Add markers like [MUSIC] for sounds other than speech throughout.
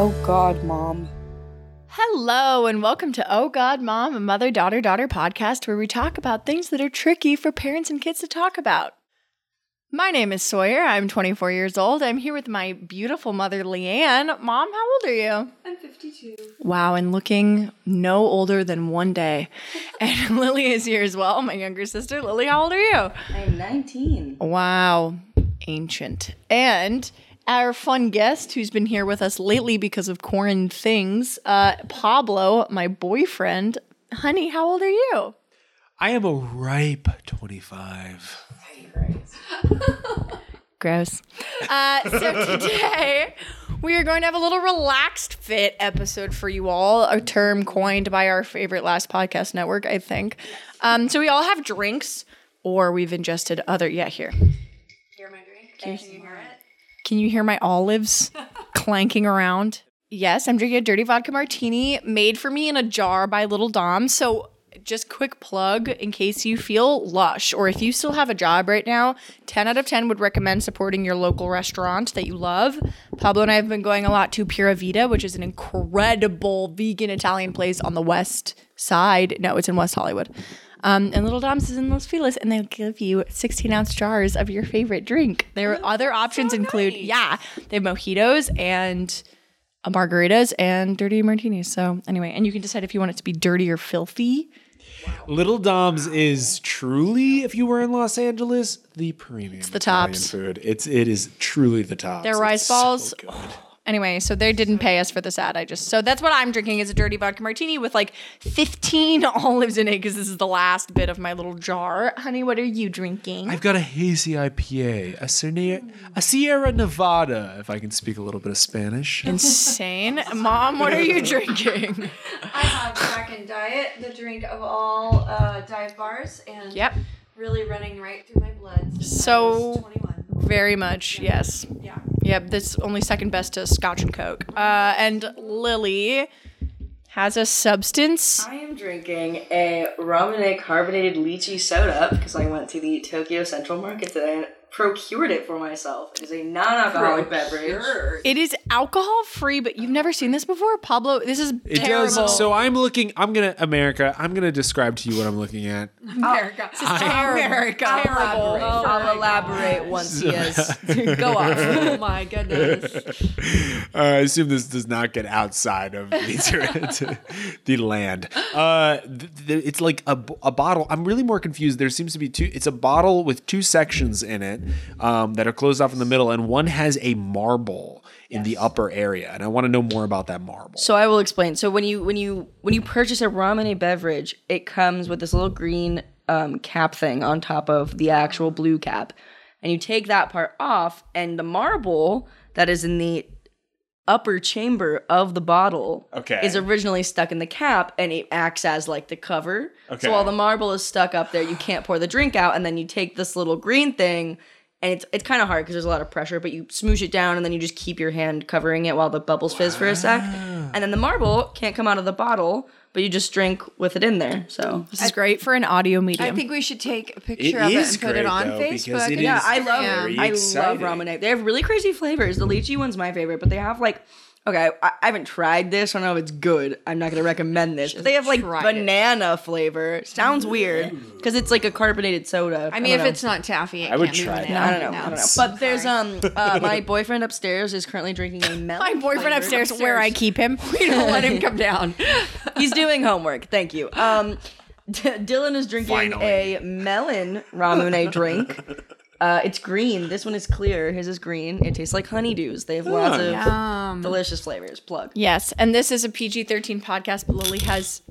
Oh God, Mom. Hello, and welcome to Oh God Mom, a mother daughter daughter podcast where we talk about things that are tricky for parents and kids to talk about. My name is Sawyer. I'm 24 years old. I'm here with my beautiful mother, Leanne. Mom, how old are you? I'm 52. Wow, and looking no older than one day. [LAUGHS] And [LAUGHS] Lily is here as well, my younger sister. Lily, how old are you? I'm 19. Wow, ancient. And our fun guest who's been here with us lately because of quarantine things, uh, Pablo, my boyfriend. Honey, how old are you? I am a ripe 25. [LAUGHS] Gross. Uh, so today we are going to have a little relaxed fit episode for you all, a term coined by our favorite last podcast network, I think. Um, so we all have drinks, or we've ingested other. Yeah, here. Hear my drink? Can you hear it? Can you hear my olives [LAUGHS] clanking around? Yes, I'm drinking a dirty vodka martini made for me in a jar by Little Dom. So, just quick plug in case you feel lush or if you still have a job right now, 10 out of 10 would recommend supporting your local restaurant that you love. Pablo and I have been going a lot to Pura Vida, which is an incredible vegan Italian place on the west side. No, it's in West Hollywood. Um, and Little Dom's is in Los Feliz, and they'll give you 16 ounce jars of your favorite drink. Their other options include, yeah, they have mojitos and uh, margaritas and dirty martinis. So, anyway, and you can decide if you want it to be dirty or filthy. Little Dom's is truly, if you were in Los Angeles, the premium. It's the Italian tops. food. It's it is truly the tops. Their It's rice so balls. good. Anyway, so they didn't pay us for this ad. I just so that's what I'm drinking is a dirty vodka martini with like 15 [LAUGHS] olives in it because this is the last bit of my little jar. Honey, what are you drinking? I've got a hazy IPA, a Sierra, a Sierra Nevada, if I can speak a little bit of Spanish. Insane, mom. What are you drinking? [LAUGHS] I have Kraken Diet, the drink of all uh, dive bars, and Yep. really running right through my blood. So- I was 21. Very much, yes. Yeah. Yep, that's only second best to Scotch and Coke. Uh, and Lily has a substance. I am drinking a Ramune carbonated lychee soda because I went to the Tokyo Central Market today and procured it for myself. It is a non-alcoholic beverage. It is alcohol free, but you've never seen this before, Pablo. This is It terrible. does. So I'm looking. I'm gonna America. I'm gonna describe to you what I'm looking at. [LAUGHS] America. America. Elaborate. I'll elaborate once [LAUGHS] he has. [LAUGHS] Go off. Oh my goodness. Uh, I assume this does not get outside of the, the land. Uh, th- th- it's like a bottle. I'm really more confused. There seems to be two. It's a bottle with two sections in it um, that are closed off in the middle, and one has a marble in the upper area. And I want to know more about that marble. So I will explain. So when you when you when you purchase a Ramune beverage, it comes with this little green um, cap thing on top of the actual blue cap, and you take that part off, and the marble that is in the upper chamber of the bottle Okay. is originally stuck in the cap and it acts as like the cover. Okay. So while the marble is stuck up there, you can't pour the drink out and then you take this little green thing and it's it's kind of hard because there's a lot of pressure, but you smoosh it down and then you just keep your hand covering it while the bubbles fizz for a sec. And then the marble can't come out of the bottle, but you just drink with it in there. So This is great for an audio medium. I think we should take a It picture of it is and put great, it on though, because Facebook. it and- is Yeah, I love very I exciting. love Ramune. They have really crazy flavors. The lychee one's my favorite, but they have like okay, I, I haven't tried this. I don't know if it's good. I'm not gonna recommend this. But they have like tried it. banana flavor. Sounds weird because it's like a carbonated soda. I mean, don't if know. it's not taffy, it I would can't be try banana. that. I don't know. I don't know. But there's um uh, [LAUGHS] my boyfriend upstairs is currently drinking a [LAUGHS] melon. my boyfriend flavored- upstairs, where I keep him. [LAUGHS] We don't let him come down. He's doing homework. Thank you. Um, D- Dylan is drinking Finally. a melon ramune drink. Uh, it's green. This one is clear. His is green. It tastes like honeydews. They have lots of Um, delicious flavors. Plug. yes, and this is a PG 13 podcast, but Lily has.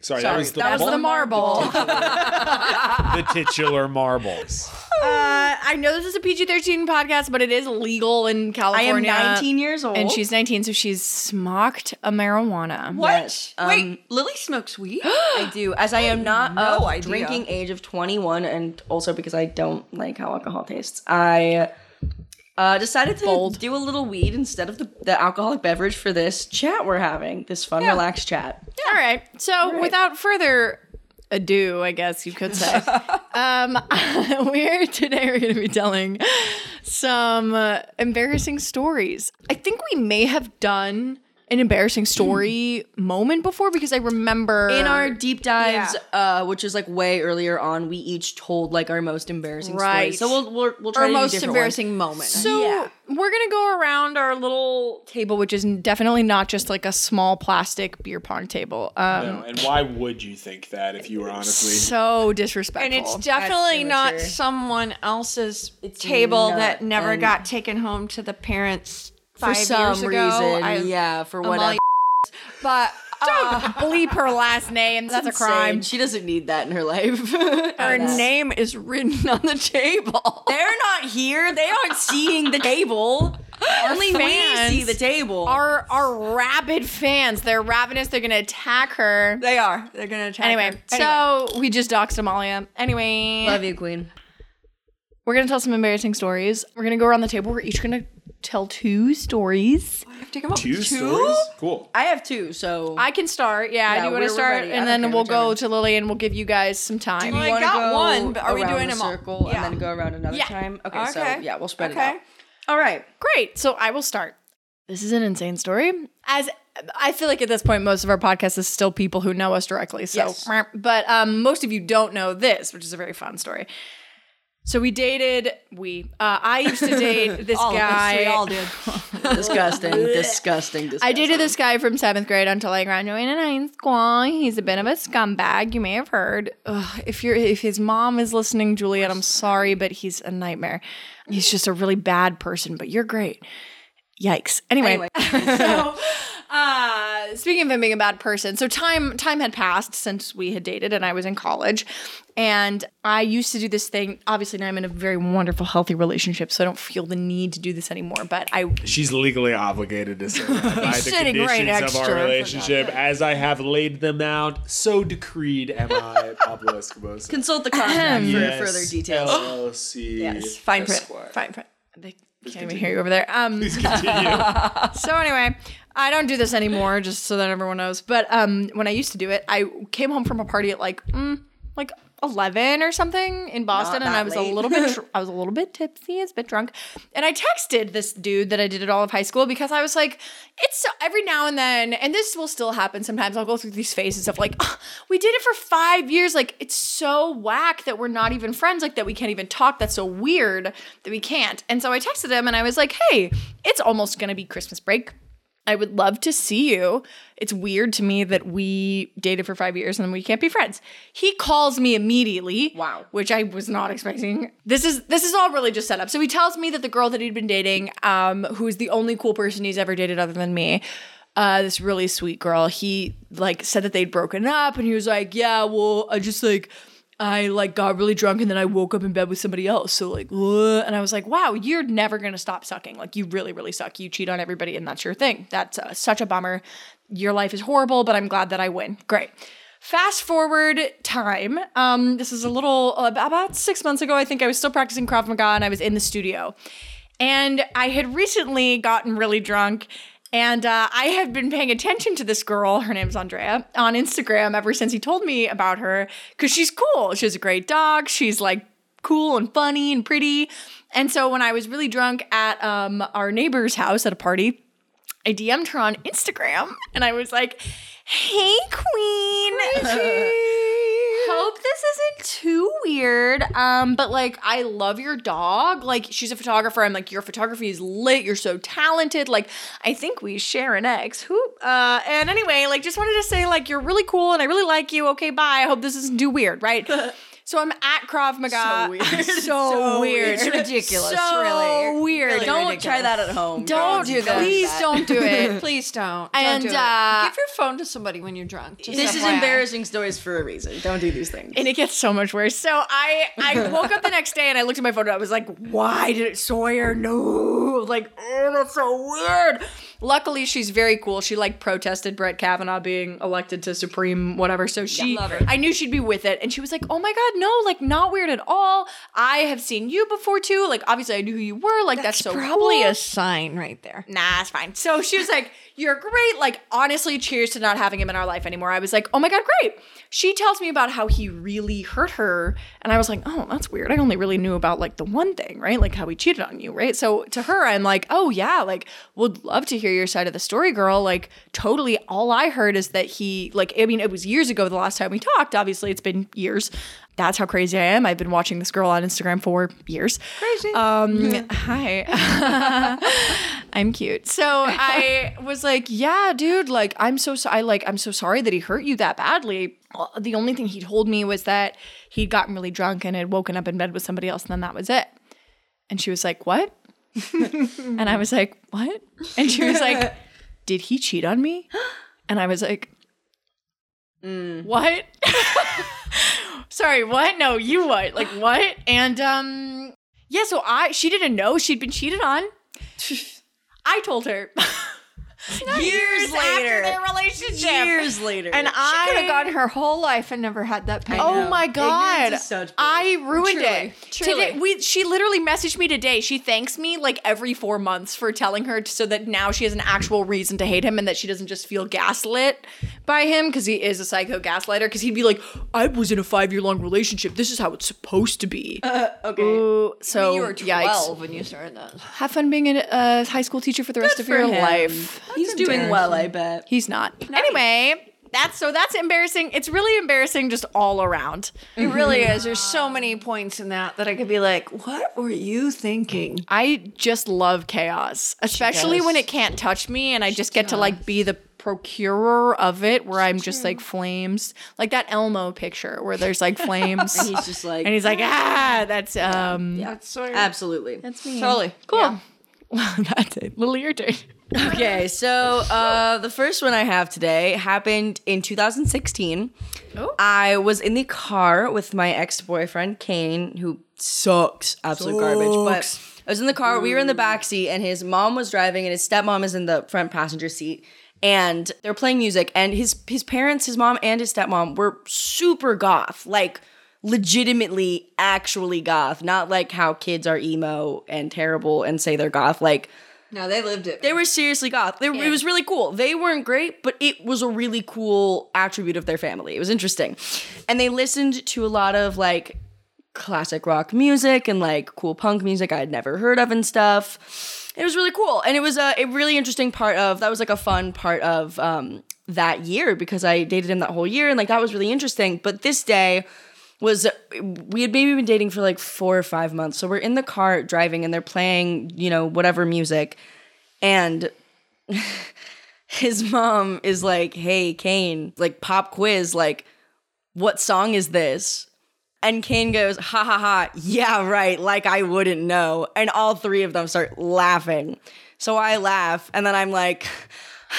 Sorry, that was the, that was the marble. [LAUGHS] the titular marbles. Uh, I know this is a PG 13 podcast, but it is legal in California. I California. am 19 years old. And she's 19, so she's smoked a marijuana. what? Yes, um, Wait, Lily smokes weed? [GASPS] I do, as I am not no of idea. drinking age of 21, and also because I don't like how alcohol tastes. I uh, decided to Bold. do a little weed instead of the, the alcoholic beverage for this chat we're having. This fun, relaxed chat. All right. So without further ado, I guess you could say, [LAUGHS] um, [LAUGHS] we're today we're going to be telling some uh, embarrassing stories. I think we may have done an embarrassing story moment before because I remember In our deep dives, uh, which is like way earlier on, we each told like our most embarrassing Right. stories. So we'll we'll, we'll try our to most different embarrassing ones. moment. So Yeah. we're gonna go around our little table, which is definitely not just like a small plastic beer pong table. Um, No, and why would you think that if you were honestly? so [LAUGHS] disrespectful. and it's definitely not someone else's table that never got taken home to the parents For some years ago. reason, I- yeah, for whatever. [LAUGHS] But [LAUGHS] uh, bleep her last name. That's a Insane. crime. She doesn't need that in her life. [LAUGHS] her name is written on the table. They're not here. They aren't seeing the table. Only we fans see the table. Our our rabid fans. They're ravenous. They're gonna attack her. They are. They're gonna attack Anyway, her. so we just doxed Amalia. Anyway, Love you, Queen. we're gonna tell some embarrassing stories. We're gonna go around the table. We're each gonna tell two stories. I have to come up Two with two. stories? Cool. I have two, so I can start. Yeah, Yeah, do you want we're- to we're start? ready. I And don't then care, we'll go whichever. to Lily and we'll give you guys some time. Well, I wanna got go one, but are we around doing the them all? circle Yeah. and then go around another Yeah. time? Okay, so Okay. yeah, we'll spread Okay. it out. All right. Great. So I will start. This is an insane story. As I feel like at this point, most of our podcast is still people who know us directly. So, Yes. but um, most of you don't know this, which is a very fun story. So we dated. We. Uh, I used to [LAUGHS] date this All guy. of us, we all did. [LAUGHS] Disgusting, disgusting, disgusting. I dated this guy from seventh grade until I graduated high school. He's a bit of a scumbag. You may have heard. Ugh, if you're if his mom is listening, Juliet, I'm sorry, but he's a nightmare. He's just a really bad person, but you're great. Yikes. Anyway, [LAUGHS] so uh, speaking of him being a bad person, so time time had passed since we had dated, and I was in college, and I used to do this thing. Obviously, now I'm in a very wonderful, healthy relationship, so I don't feel the need to do this anymore. But I She's legally obligated to say that [LAUGHS] by the sitting right conditions next of our relationship, as I have laid them out. So decreed am I, Pablo Escobosa. Consult the contract [CLEARS THROAT] for Yes, further details. LLC. Yes, fine print. Esquire. Fine print. they can't even hear you over there. Um, Please continue. [LAUGHS] so anyway, I don't do this anymore, just so that everyone knows. But um, when I used to do it, I came home from a party at like mm, like eleven or something in Boston, and I was a little bit [LAUGHS] I was a little bit tipsy, a bit drunk, and I texted this dude that I did at all of high school because I was like, it's so, every now and then, and this will still happen sometimes. I'll go through these phases of like, "Ah, we did it for five years, like it's so whack that we're not even friends, like that we can't even talk. That's so weird that we can't. And so I texted him and I was like, hey, it's almost gonna be Christmas break. I would love to see you. It's weird to me that we dated for five years and then we can't be friends. He calls me immediately. Wow. Which I was not expecting. This is this is all really just set up. So he tells me that the girl that he'd been dating, um, who is the only cool person he's ever dated other than me, uh, this really sweet girl, he like said that they'd broken up and he was like, Yeah, well, I just like I like got really drunk and then I woke up in bed with somebody else. So like, and I was like, wow, you're never gonna stop sucking. Like you really, really suck. You cheat on everybody and that's your thing. That's uh, such a bummer. Your life is horrible, but I'm glad that I win. Great. Fast forward time. Um, this is a little uh, about six months ago. I think I was still practicing Krav Maga and I was in the studio, and I had recently gotten really drunk. And uh, I have been paying attention to this girl, her name's Andrea, on Instagram ever since he told me about her because she's cool. She has a great dog. She's like cool and funny and pretty. And so when I was really drunk at um, our neighbor's house at a party, I DM'd her on Instagram and I was like, hey, queen. [LAUGHS] [LAUGHS] Hope this isn't too weird. Um, but like, I love your dog. Like, she's a photographer. I'm like, your photography is lit. You're so talented. Like, I think we share an ex. Who? Uh, and anyway, like, just wanted to say, like, you're really cool and I really like you. Okay, bye. I hope this isn't too weird, right? [LAUGHS] So I'm at Krav Maga. So [LAUGHS] weird. so, So weird. It's ridiculous, So really. weird. Really Don't ridiculous. try that at home. Don't do that. Please don't do it. [LAUGHS] Please don't. And, don't do it. uh, give your phone to somebody when you're drunk. Just This is embarrassing stories for a reason. Don't do these things. and it gets so much worse. So I I [LAUGHS] woke up the next day and I looked at my phone and I was like, why did it Sawyer? No, like oh, that's so weird. Luckily she's very cool. She like protested Brett Kavanaugh being elected to Supreme whatever. So she her. I knew she'd be with it. And she was like, Oh my god, no, like not weird at all. I have seen you before too. Like obviously I knew who you were. Like that's, so Probably cool. a sign right there. nah, it's fine. So she was like, You're great. Like, honestly, cheers to not having him in our life anymore. I was like, Oh my God, great. She tells me about how he really hurt her. And I was like, Oh, that's weird. I only really knew about like the one thing, right? Like how he cheated on you, right? So to her, I'm like, Oh, yeah, like, would love to hear your side of the story, girl. Like, totally. All I heard is that he, like, I mean, it was years ago the last time we talked. Obviously, it's been years. That's how crazy I am. I've been watching this girl on Instagram for years. Crazy. Um, hi. [LAUGHS] I'm cute. So I was like, yeah, dude, like I'm so so- I like I'm so sorry that he hurt you that badly. The only thing he told me was that he'd gotten really drunk and had woken up in bed with somebody else and then that was it. And she was like, "What?" [LAUGHS] and I was like, "What?" And she was like, [LAUGHS] "Did he cheat on me?" And I was like, "What?" [LAUGHS] Sorry, what? No, you what? Like what? And um yeah, so I she didn't know she'd been cheated on. I told her. Years after later. their relationship. Years later. And She could have gone her whole life and never had that pain. Oh my god. Such. I ruined Truly, it. truly. Today we she literally messaged me today. She thanks me like every 4 months for telling her so that now she has an actual reason to hate him and that she doesn't just feel gaslit by him cuz he is a psycho gaslighter cuz he'd be like I was in a 5-year long relationship. This is how it's supposed to be. Uh, okay. Ooh, so you were yikes. when you started that. Have fun being a, a high school teacher for the rest of for your him. life. He's doing well, I bet. He's not. Anyway, that's so that's embarrassing. It's really embarrassing just all around. It really is. There's so many points in that that I could be like, what were you thinking? I just love chaos, especially when it can't touch me and I just get to like be the procurer of it where I'm just like flames. Like that Elmo picture where there's like [LAUGHS] flames. And he's just like, and he's like, "Ah, that's um Yeah, That's sort of absolutely. that's me." totally. Cool. [LAUGHS] that's it. Little irritating. Okay, so uh, the first one I have today happened in 2016. Oh. I was in the car with my ex boyfriend Kane, who sucks, absolute garbage. But I was in the car. We were in the back seat, and his mom was driving, and his stepmom is in the front passenger seat. And they're playing music, and his his parents, his mom and his stepmom, were super goth, like legitimately, actually goth, not like how kids are emo and terrible and say they're goth, like. No, they lived it. They were seriously goth. They, It was really cool. They weren't great, but it was a really cool attribute of their family. It was interesting. And they listened to a lot of like classic rock music and like cool punk music I had never heard of and stuff. It was really cool. And it was a, a really interesting part of that was like a fun part of um, that year because I dated him that whole year and like that was really interesting. But this day, was we had maybe been dating for like four or five months. So we're in the car driving and they're playing, you know, whatever music. And [LAUGHS] his mom is like, hey, Kane, like pop quiz, like, what song is this? And Kane goes, ha ha ha, yeah, right, like I wouldn't know. And all three of them start laughing. So I laugh, and then I'm like,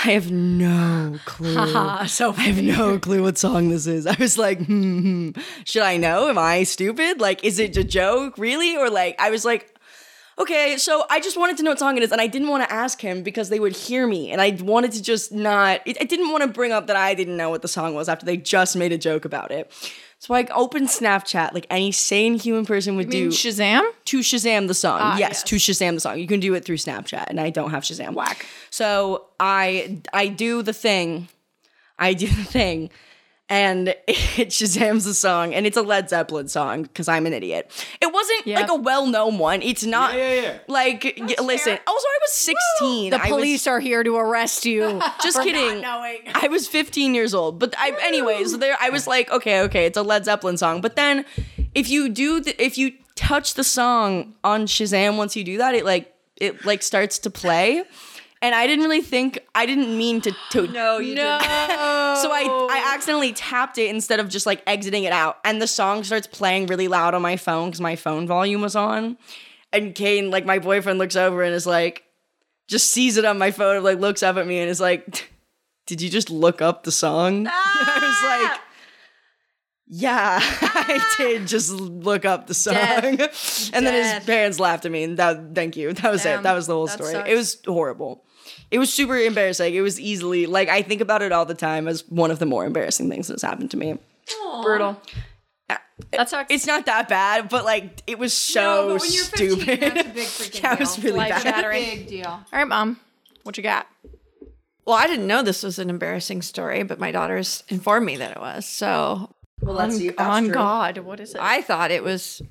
I have no clue. so I have no clue what song this is. I was like, hmm, hmm, should I know? Am I stupid? Like, is it a joke, really? Or like, I was like, okay, so I just wanted to know what song it is, and I didn't want to ask him because they would hear me, and I wanted to just not. It, I didn't want to bring up that I didn't know what the song was after they just made a joke about it. So I opened Snapchat like any sane human person would do Shazam? to Shazam the song. Ah, yes, to Shazam the song. You can do it through Snapchat, and I don't have Shazam. Whack. So I I do the thing. I do the thing. And [LAUGHS] it Shazams the song, and it's a Led Zeppelin song because I'm an idiot. It wasn't Yep. like a well-known one. It's not Yeah, yeah, yeah. like y- listen. Also, I was 16. The I was- police are here to arrest you. [LAUGHS] [LAUGHS] just for kidding. Not knowing. I was 15 years old, but I, anyways, there I was like, okay, okay, it's a Led Zeppelin song. But then, if you do, the, if you touch the song on Shazam, once you do that, it like it like starts to play. And I didn't really think I didn't mean to. to [GASPS] No, you No. [LAUGHS] So I I accidentally tapped it instead of just like exiting it out, and the song starts playing really loud on my phone because my phone volume was on. And Kane, like my boyfriend, looks over and is like, just sees it on my phone, and like looks up at me and is like, [LAUGHS] "Did you just look up the song?" [LAUGHS] I was ah! like. Yeah, I ah! did just look up the song. and then his parents laughed at me, and that thank you. That was Damn, it. That was the whole that story. sucks. It was horrible. It was super embarrassing. It was easily like I think about it all the time as one of the more embarrassing things that's happened to me. Brutal. Uh, that sucks. It's not that bad, but like it was so No, but when you're 15, stupid. that's a big freaking [LAUGHS] that was really Life bad. shattering. Big deal. All right, mom. What you got? Well, I didn't know this was an embarrassing story, but my daughters informed me that it was. So Well, let's see that's On true. God, what is it? I thought it was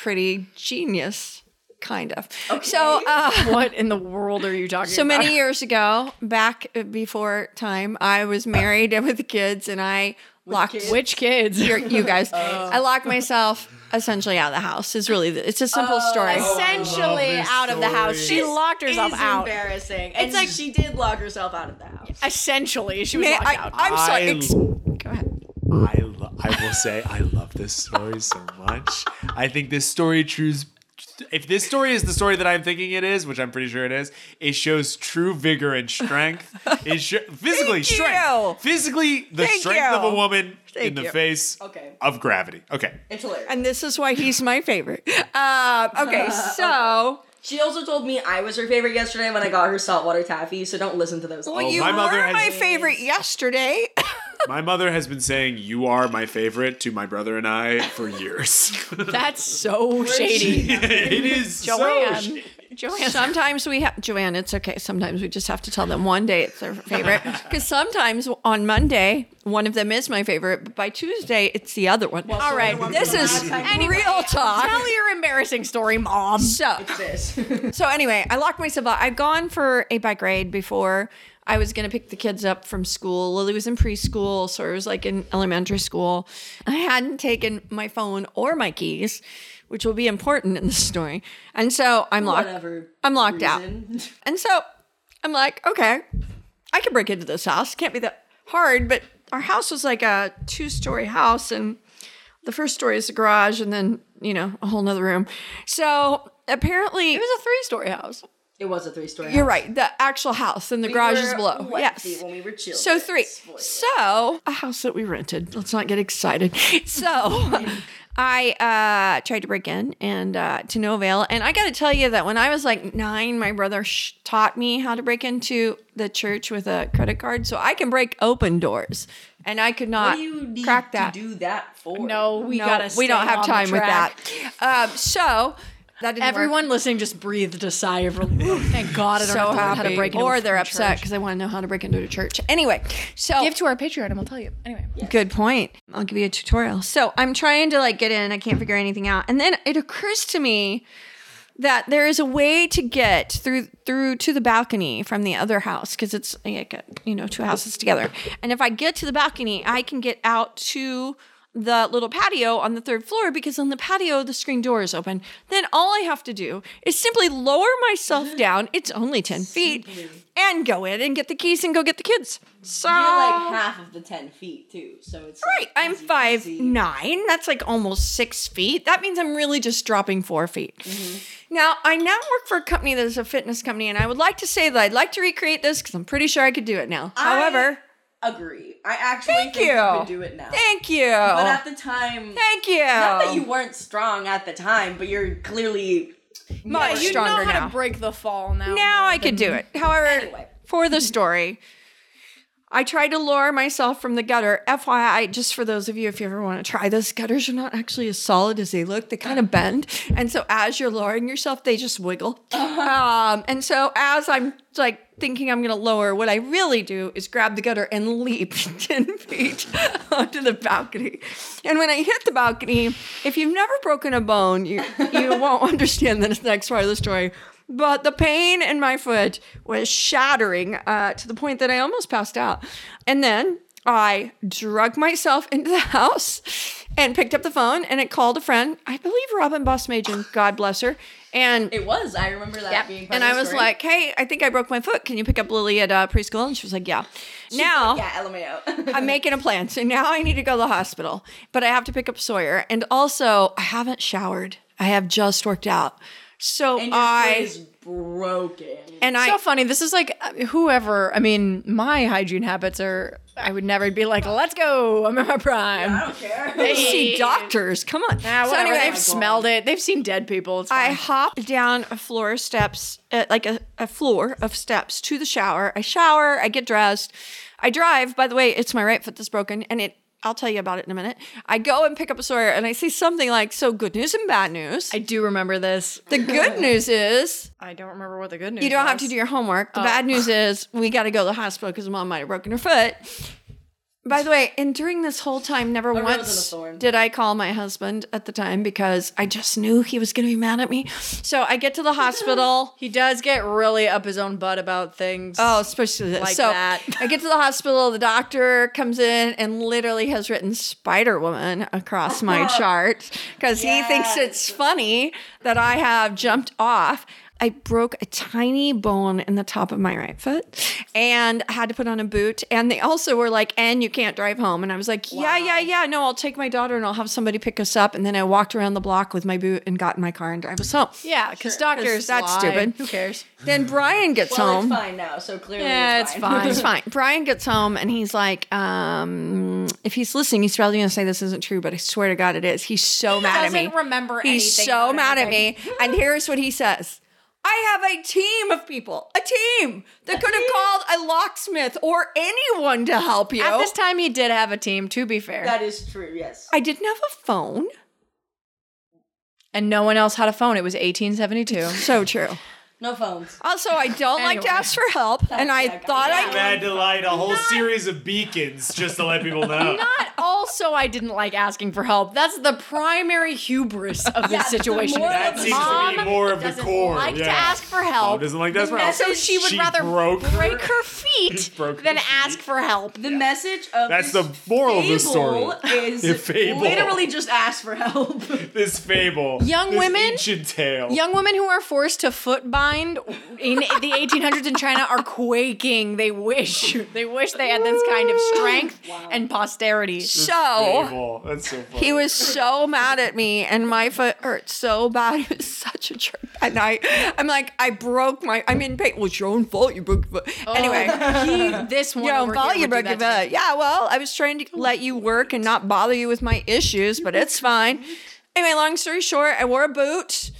pretty genius, kind of. So, uh, [LAUGHS] what in the world are you talking so about? So, many years ago, back before time, I was married and [LAUGHS] with kids, and I locked Which kids? You're- you guys. [LAUGHS] I locked myself essentially out of the house. Is really the, it's a simple story. Essentially this out of the house. story. She locked herself Is out. embarrassing. And It's like- she did lock herself out of the house. Essentially, she was May locked I, out. I'm sorry. I- Ex- go ahead. I, lo- I will say I love this story so much. I think this story trues. If this story is the story that I'm thinking it is, which I'm pretty sure it is, it shows true vigor and strength. [LAUGHS] It sho- physically Thank strength, you. physically the Thank strength you. of a woman Thank in the you. face Okay. of gravity. Okay, It's hilarious. And this is why he's my favorite. Uh, [LAUGHS] okay, so She also told me I was her favorite yesterday when I got her saltwater taffy, so don't listen to those. well, Oh, you my mother were has- my favorite yesterday. [LAUGHS] my mother has been saying you are my favorite to my brother and I for years. [LAUGHS] That's so shady. [LAUGHS] it is Joanne. so. sh- Joanne. sometimes we have Joanne. It's okay. Sometimes we just have to tell them one day it's their favorite [LAUGHS] because sometimes on Monday one of them is my favorite, but by Tuesday it's the other one. All right. this is real talk. Tell your embarrassing story, mom. So this. So anyway, I locked myself up. I've gone for a bike ride before I was gonna pick the kids up from school. Lily was in preschool, so I was like in elementary school. I hadn't taken my phone or my keys, which will be important in the story. And so I'm locked. Whatever. I'm locked out. [LAUGHS] And so I'm like, okay, I can break into this house. Can't be that hard. But our house was like a two story house, and the first story is the garage, and then, you know, a whole nother room. So apparently, It was a three story house. It was a three story. you're right, the actual house, and the garage is below. Yes. When we were children. So three. So a house that we rented. Let's not get excited. [LAUGHS] So [LAUGHS] I uh, tried to break in and uh, to no avail. And I got to tell you that when I was like nine, my brother sh- taught me how to break into the church with a credit card, so I can break open doors. And I could What not do you need crack that. to do that for? No, we No, gotta. we don't have time with that. track. Um, so didn't work. Everyone listening just breathed a sigh of relief. Thank God I don't so have to happy, how to break into or they're upset because they want to know how to break into a church. Anyway, so Give to our Patreon and we'll tell you. Anyway. Good point. I'll give you a tutorial. So I'm trying to like get in. I can't figure anything out. And then it occurs to me that there is a way to get through through to the balcony from the other house because it's like you know two houses together. And if I get to the balcony, I can get out to the little patio on the third floor because on the patio the screen door is open. Then all I have to do is simply lower myself [GASPS] down. It's only ten feet, and go in and get the keys and go get the kids. So You're like half of the ten feet too, so it's Right, Like I'm five nine. That's like almost six feet. That means I'm really just dropping four feet. Mm-hmm. Now, I now work for a company that is a fitness company, and I would like to say that I'd like to recreate this because I'm pretty sure I could do it now. I- However, Agree. I actually Thank think you. you could do it now. thank you. But at the time, thank you. not that you weren't strong at the time, but you're clearly much you stronger know how now. to break the fall now. now I could do it. However, Anyway. for the story, I tried to lower myself from the gutter. FYI, just for those of you, if you ever want to try this, gutters are not actually as solid as they look. They kind of bend. And so as you're lowering yourself, they just wiggle. Um, and so as I'm like thinking I'm going to lower, what I really do is grab the gutter and leap [LAUGHS] 10 feet onto the balcony. And when I hit the balcony, if you've never broken a bone, you, you won't [LAUGHS] understand the next part of the story. But the pain in my foot was shattering uh, to the point that I almost passed out. And then I drug myself [LAUGHS] into the house and picked up the phone and it called a friend, I believe Robin Bossmagen, [SIGHS] God bless her. And it was. I remember that being. And I was story. like, "Hey, I think I broke my foot. Can you pick up Lily at uh, preschool?" And she was like, "Yeah." now yeah, LMAO. [LAUGHS] I'm making a plan. So now I need to go to the hospital, but I have to pick up Sawyer, and also I haven't showered. I have just worked out, so and your I foot is broken. And I so funny. This is like uh, whoever. I mean, my hygiene habits are. I would never be like, "Let's go." I'm in my prime. I don't care. [LAUGHS] I see doctors. Come on. Nah, so whatever. anyway, They've smelled it. They've seen dead people. It's I hop down a floor of steps, uh, like a, a floor of steps to the shower. I shower, I get dressed, I drive. By the way, it's my right foot that's broken, and it. I'll tell you about it in a minute. I go and pick up a Sawyer, and I see something like, "So good news and bad news." I do remember this. the good [LAUGHS] news is I don't remember what the good news. you don't have to do your homework. The oh. bad news [LAUGHS] is we got to go to the hospital because mom might have broken her foot. By the way, and during this whole time, never rose and a once thorn. did I call my husband at the time because I just knew he was going to be mad at me. So I get to the hospital. He does get really up his own butt about things. Oh, especially this. Like so that. I get to the hospital. The doctor comes in and literally has written Spider Woman across my [LAUGHS] chart because he thinks it's funny that I have jumped off. I broke a tiny bone in the top of my right foot and I had to put on a boot. And they also were like, and you can't drive home. And I was like, yeah, yeah, yeah. No, I'll take my daughter and I'll have somebody pick us up. And then I walked around the block with my boot and got in my car and drive us home. yeah, because doctors. that's lie. stupid. Who cares? Then Brian gets well, home. it's fine now, so clearly Yeah, it's it's fine. fine. It's [LAUGHS] fine. Brian gets home and he's like, um, if he's listening, he's probably gonna say this isn't true, but I swear to God it is. He's so mad at me. doesn't remember He's anything so mad at me. And here's what he says. I have a team of people, a team that could have called a locksmith or anyone to help you. At this time, he did have a team. To be fair, That is true. Yes. I didn't have a phone. and no one else had a phone. It was 1872. So true. No phones. Also, I don't like to Anyway. ask for help, and I yeah, thought I I had to light a whole series of beacons just to let people know. Not also, I didn't like asking for help. That's the primary hubris of this situation. moral That seems to be more of the doesn't core. Like yeah. to ask for help. Mom doesn't like to ask for help. So she would She rather broke her- break her feet [LAUGHS] Broke her than feet. ask for help. The message of That's this the moral of the fable story. is The fable. literally just ask for help. [LAUGHS] This fable, Young this women- ancient tale. Young women who are forced to foot bind in the 1800s in China are quaking. They wish they wish they had this kind of strength and posterity. This so. fable. That's so funny. He was so mad at me, and my foot hurt so bad. [LAUGHS] He was such a jerk. And I, I'm like, I broke my. I'm in pain. Well, it's your own fault. You broke your foot. Oh. anyway, he, [LAUGHS] this one your own fault. You broke your that to me. foot. Yeah. Well, I was trying to let you work and not bother you with my issues, but it's fine. Anyway, long story short, I wore a boot,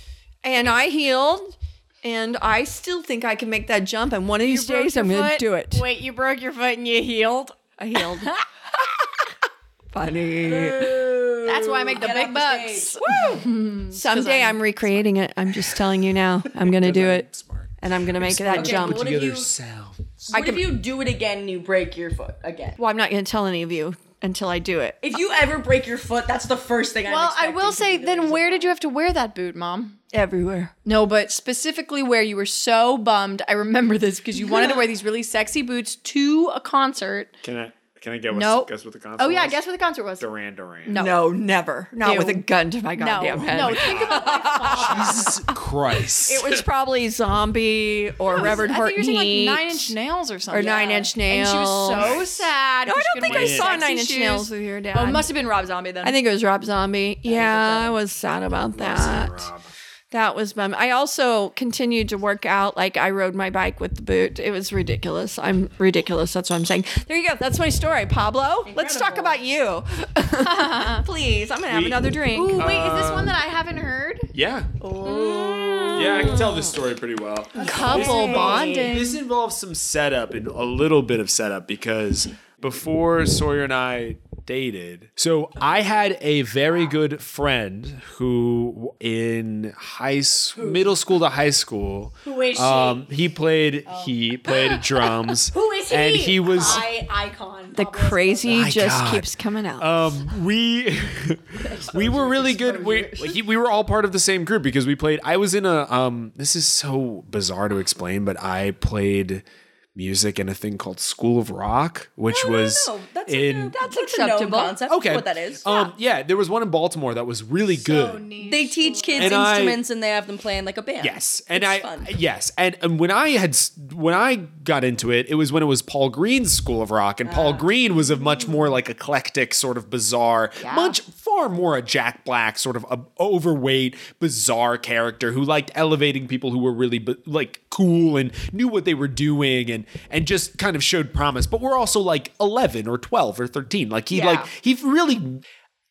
and I healed. And I still think I can make that jump. And one of these broke days, I'm going to do it. Wait, you broke your foot and you healed? I healed. [LAUGHS] Funny. That's why I make the Get big off the bucks. [LAUGHS] [LAUGHS] Someday I'm recreating it. I'm just telling you now. I'm going to do it. Smart. And I'm going to make that Okay, jump. what if Together you- sounds. What if you do it again and you break your foot again? Well, I'm not going to tell any of you until I do it. If you ever break your foot, that's the first thing I'm going to Well, I expecting will to say, be the then reason where why. did you have to wear that boot, Mom? Everywhere. No, but specifically where you were so bummed. I remember this because you wanted to wear these really sexy boots to a concert. Can I? Can I get what? Nope. Guess what the concert? Oh yeah, was? guess what the concert was? Duran Duran. No. No, never. Not Ew. with a gun to my No, goddamn head. no. Think about my [LAUGHS] Jesus Christ. It was probably Zombie or Reverend I Heart think you were saying like Nine Inch Nails or something. Or Nine Inch Nails. And she was so sad. No, I don't think I saw Nine Inch shoes. Nails with your dad. Oh, it must have been Rob Zombie then. I think it was Rob Zombie. Yeah, I was sad about that. Rob. That was bum. I also continued to work out. Like I rode my bike with the boot. It was ridiculous. I'm ridiculous. That's what I'm saying. There you go. That's my story, Pablo. Let's talk about you. [LAUGHS] Please, I'm gonna have We- another drink. Ooh, wait, is this um, one that I haven't heard? Yeah. Mm. Yeah, I can tell this story pretty well. Couple bonding. This involves some setup and a little bit of setup because before Sawyer and I dated, so I had a very good friend who in high s- middle school to high school. Who is she? Um, he played he played [LAUGHS] drums. Who is he? And he was I, icon. The Pablo crazy My just God. keeps coming out. Um, we [LAUGHS] [LAUGHS] we were really good. We he, we were all part of the same group because we played. I was in a um. This is so bizarre to explain, but I played music and a thing called School of Rock, which was no, that's in a, that's, That's a known acceptable. concept. okay what that is. Um, yeah, there was one in Baltimore that was really good. they teach kids And I- instruments and they have them playing like a band. Yes, and It's I fun. yes, and, and when I had when I got into it, it was when it was Paul Green's School of Rock, and Ah. Paul Green was a much more like eclectic, sort of bizarre, much far more a Jack Black sort of a overweight, bizarre character who liked elevating people who were really bu- like cool and knew what they were doing, and and just kind of showed promise, but we're also like eleven or twelve or thirteen, like he Yeah. like he really.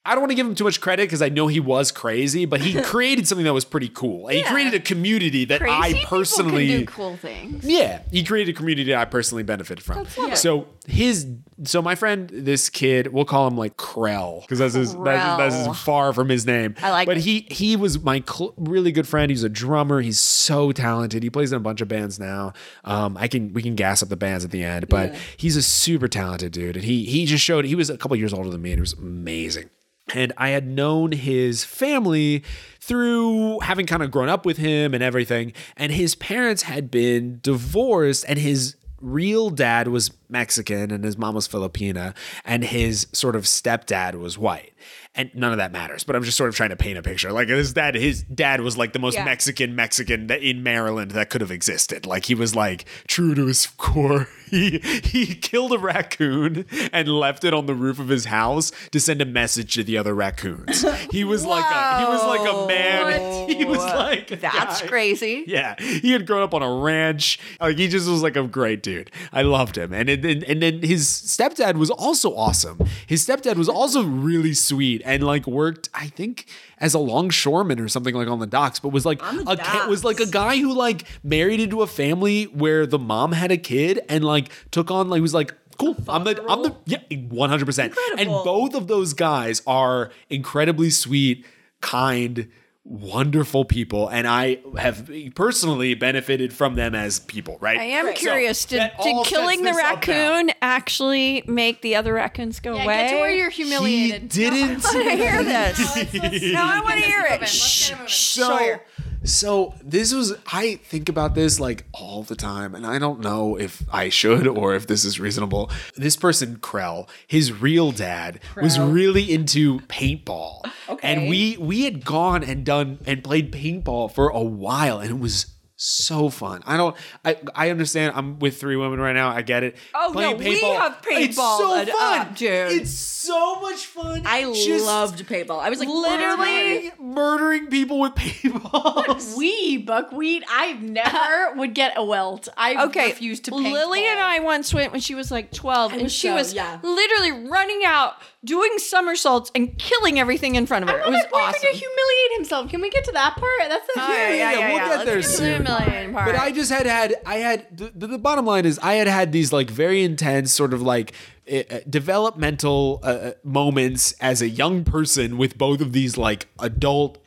I don't want to give him too much credit because I know he was crazy, but he [LAUGHS] created something that was pretty cool. And He created a community that Crazy I personally can do cool things. yeah, he created a community that I personally benefited from. So his, so my friend, this kid, we'll call him like Krell because that's his, that's, that's his far from his name. I like But it. he he was my cl- really good friend. He's a drummer. He's so talented. He plays in a bunch of bands now. Um, I can we can gas up the bands at the end, but he's a super talented dude. And he he just showed he was a couple years older than me, and it was amazing. And I had known his family through having kind of grown up with him and everything. And his parents had been divorced, and his real dad was Mexican and his mom was Filipina, and his sort of stepdad was white. And none of that matters, but I'm just sort of trying to paint a picture. Like his dad, his dad was like the most Yeah. Mexican Mexican that in Maryland that could have existed. Like he was like true to his core. [LAUGHS] He he killed a raccoon and left it on the roof of his house to send a message to the other raccoons. He was like a he was like a man. [LAUGHS] He was like That's guy. crazy. Yeah, he had grown up on a ranch. Like he just was like a great dude. I loved him, and then and then his stepdad was also awesome. His stepdad was also really sweet and like worked, I think, as a longshoreman or something like on the docks, but was like a was like a guy who like married into a family where the mom had a kid and like took on like was like. Cool. I'm the I'm the yeah, 100%. And both of those guys are incredibly sweet, kind, wonderful people and I have personally benefited from them as people, right? I am So curious. did did killing the this up now. raccoon actually make the other raccoons go Yeah, away? get to where you're He humiliated. didn't I want to hear this. [LAUGHS] no, I want to hear it. Let's Shh, get it shh, So, Sawyer. So this was I think about this like all the time, and I don't know if I should or if this is reasonable. This person, Krell, his real dad, was really into paintball, and we we had gone and done and played paintball for a while, and it was. So fun. I don't. I I understand. I'm with three women right now. I get it. Oh, no, we have paintball. It's so uh, fun, up, dude. It's so much fun. I Just loved paintball. I was like literally murdering people with [LAUGHS] paintballs. [LAUGHS] We buckwheat. I never [LAUGHS] would get a welt. I Okay, refused to paint. Lily and I once went when she was like 12, and was she so- was yeah. literally running out, doing somersaults, and killing everything in front of her. It was boyfriend awesome. to humiliate himself. Can we get to that part? That's the Oh, yeah, yeah, yeah, we'll yeah. get Let's there get to the part. But I just had had I had the, the, the bottom line is I had had these like very intense sort of like uh, uh, developmental uh, uh, moments as a young person with both of these like adult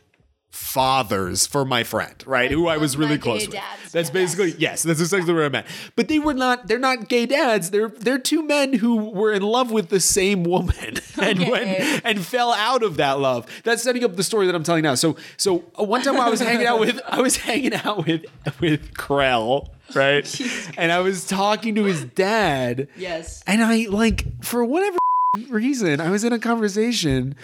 fathers for my friend, right? Who I was really close with. That's basically yes, that's exactly where I'm at. But they were not they're not gay dads. They're they're two men who were in love with the same woman [LAUGHS] and went and fell out of that love. That's setting up the story that I'm telling now. So so uh, one time I was hanging out with I was hanging out with with Krell, right? [LAUGHS] And I was talking to his dad. Yes. And I like for whatever reason, I was in a conversation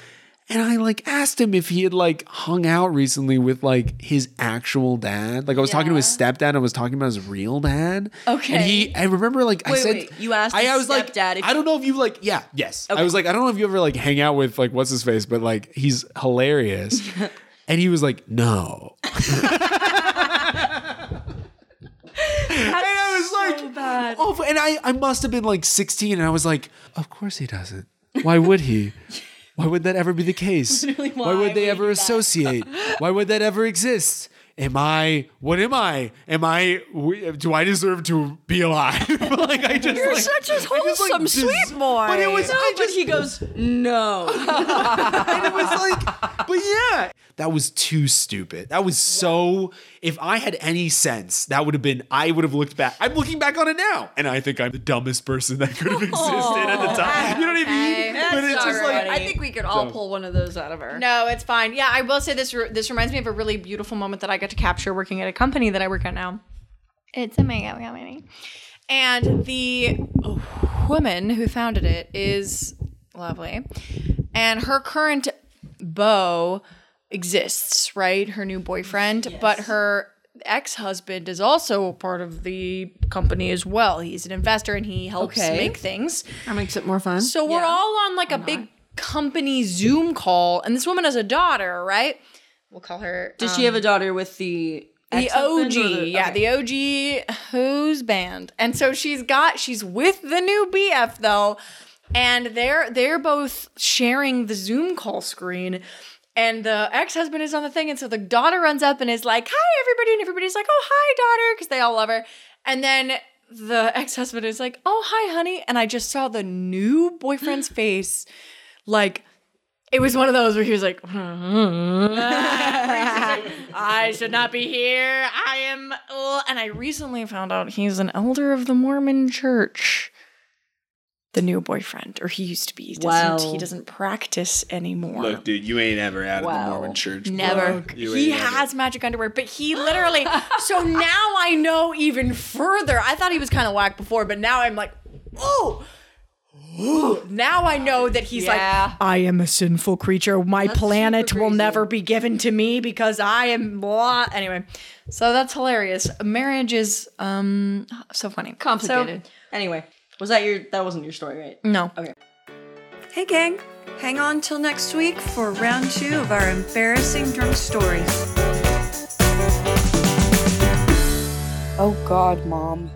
and I like asked him if he had like hung out recently with like his actual dad. Like I was talking to his stepdad and I was talking about his real dad. Okay. And he I remember like I Wait, said wait, you asked I, I was like stepdad if- I don't know if you like yeah, yes. I Okay. was like I don't know if you ever like hang out with like what's his face, but like he's hilarious. [LAUGHS] and he was like, "No." [LAUGHS] and I was like, oh, and I, I must have been like 16, and I was like, of course he doesn't. Why would he? [LAUGHS] Why would that ever be the case? [LAUGHS] why, why would they he ever associate? why would that ever exist? Am I? What am I? Am I? Do I deserve to be alive? [LAUGHS] like I just You're like, such a I just, like, wholesome, sweet boy. But it was. I but just he goes, no. [LAUGHS] and it was like, but yeah, that was too stupid. That was so. If I had any sense, that would have been. I would have looked back. I'm looking back on it now, and I think I'm the dumbest person that could have existed at the time. You know what I mean? Okay. but it's just like. I think we could all pull one of those out of her. No, it's fine. Yeah, I will say this. Re- this reminds me of a really beautiful moment that I got to capture working at a company that I work at now. It's a makeup company, And the woman who founded it is lovely. And her current beau exists, right? Her new boyfriend, but her ex-husband is also a part of the company as well. He's an investor and he helps Okay. make things. That makes it more fun. So we're all on like a big company Zoom call, and this woman has a daughter, right? We'll call her Does she have a um, daughter with the the OG, the- yeah, okay. the OG who's band. And so she's got she's with the new BF though, and they're they're both sharing the Zoom call screen. And the ex-husband is on the thing, and so the daughter runs up and is like, "Hi, everybody!" And everybody's like, "Oh, hi, daughter," because they all love her. And then the [LAUGHS] ex-husband is like, "Oh, hi, honey," and I just saw the new boyfriend's [GASPS] face, like it was one of those where he was like, [LAUGHS] I should not be here. I am. ugh." And I recently found out he's an elder of the Mormon church. The new boyfriend, or he used to be. He doesn't, Wow. he doesn't practice anymore. Look, dude, you ain't ever out of the Mormon church. Never. bro. He ain't ever. has magic underwear, but he literally. [LAUGHS] so now I know even further. I thought he was kind of whack before, but now I'm like, oh. Ooh. Now I know that he's Yeah. like, I am a sinful creature. My planet will never be given to me because I am blah. Anyway, so that's hilarious. Marriage is um so funny, complicated. anyway, was that your? That wasn't your story, right? No, Okay. Hey, gang. Hang on till next week for round two of our embarrassing drunk stories. Oh God, mom.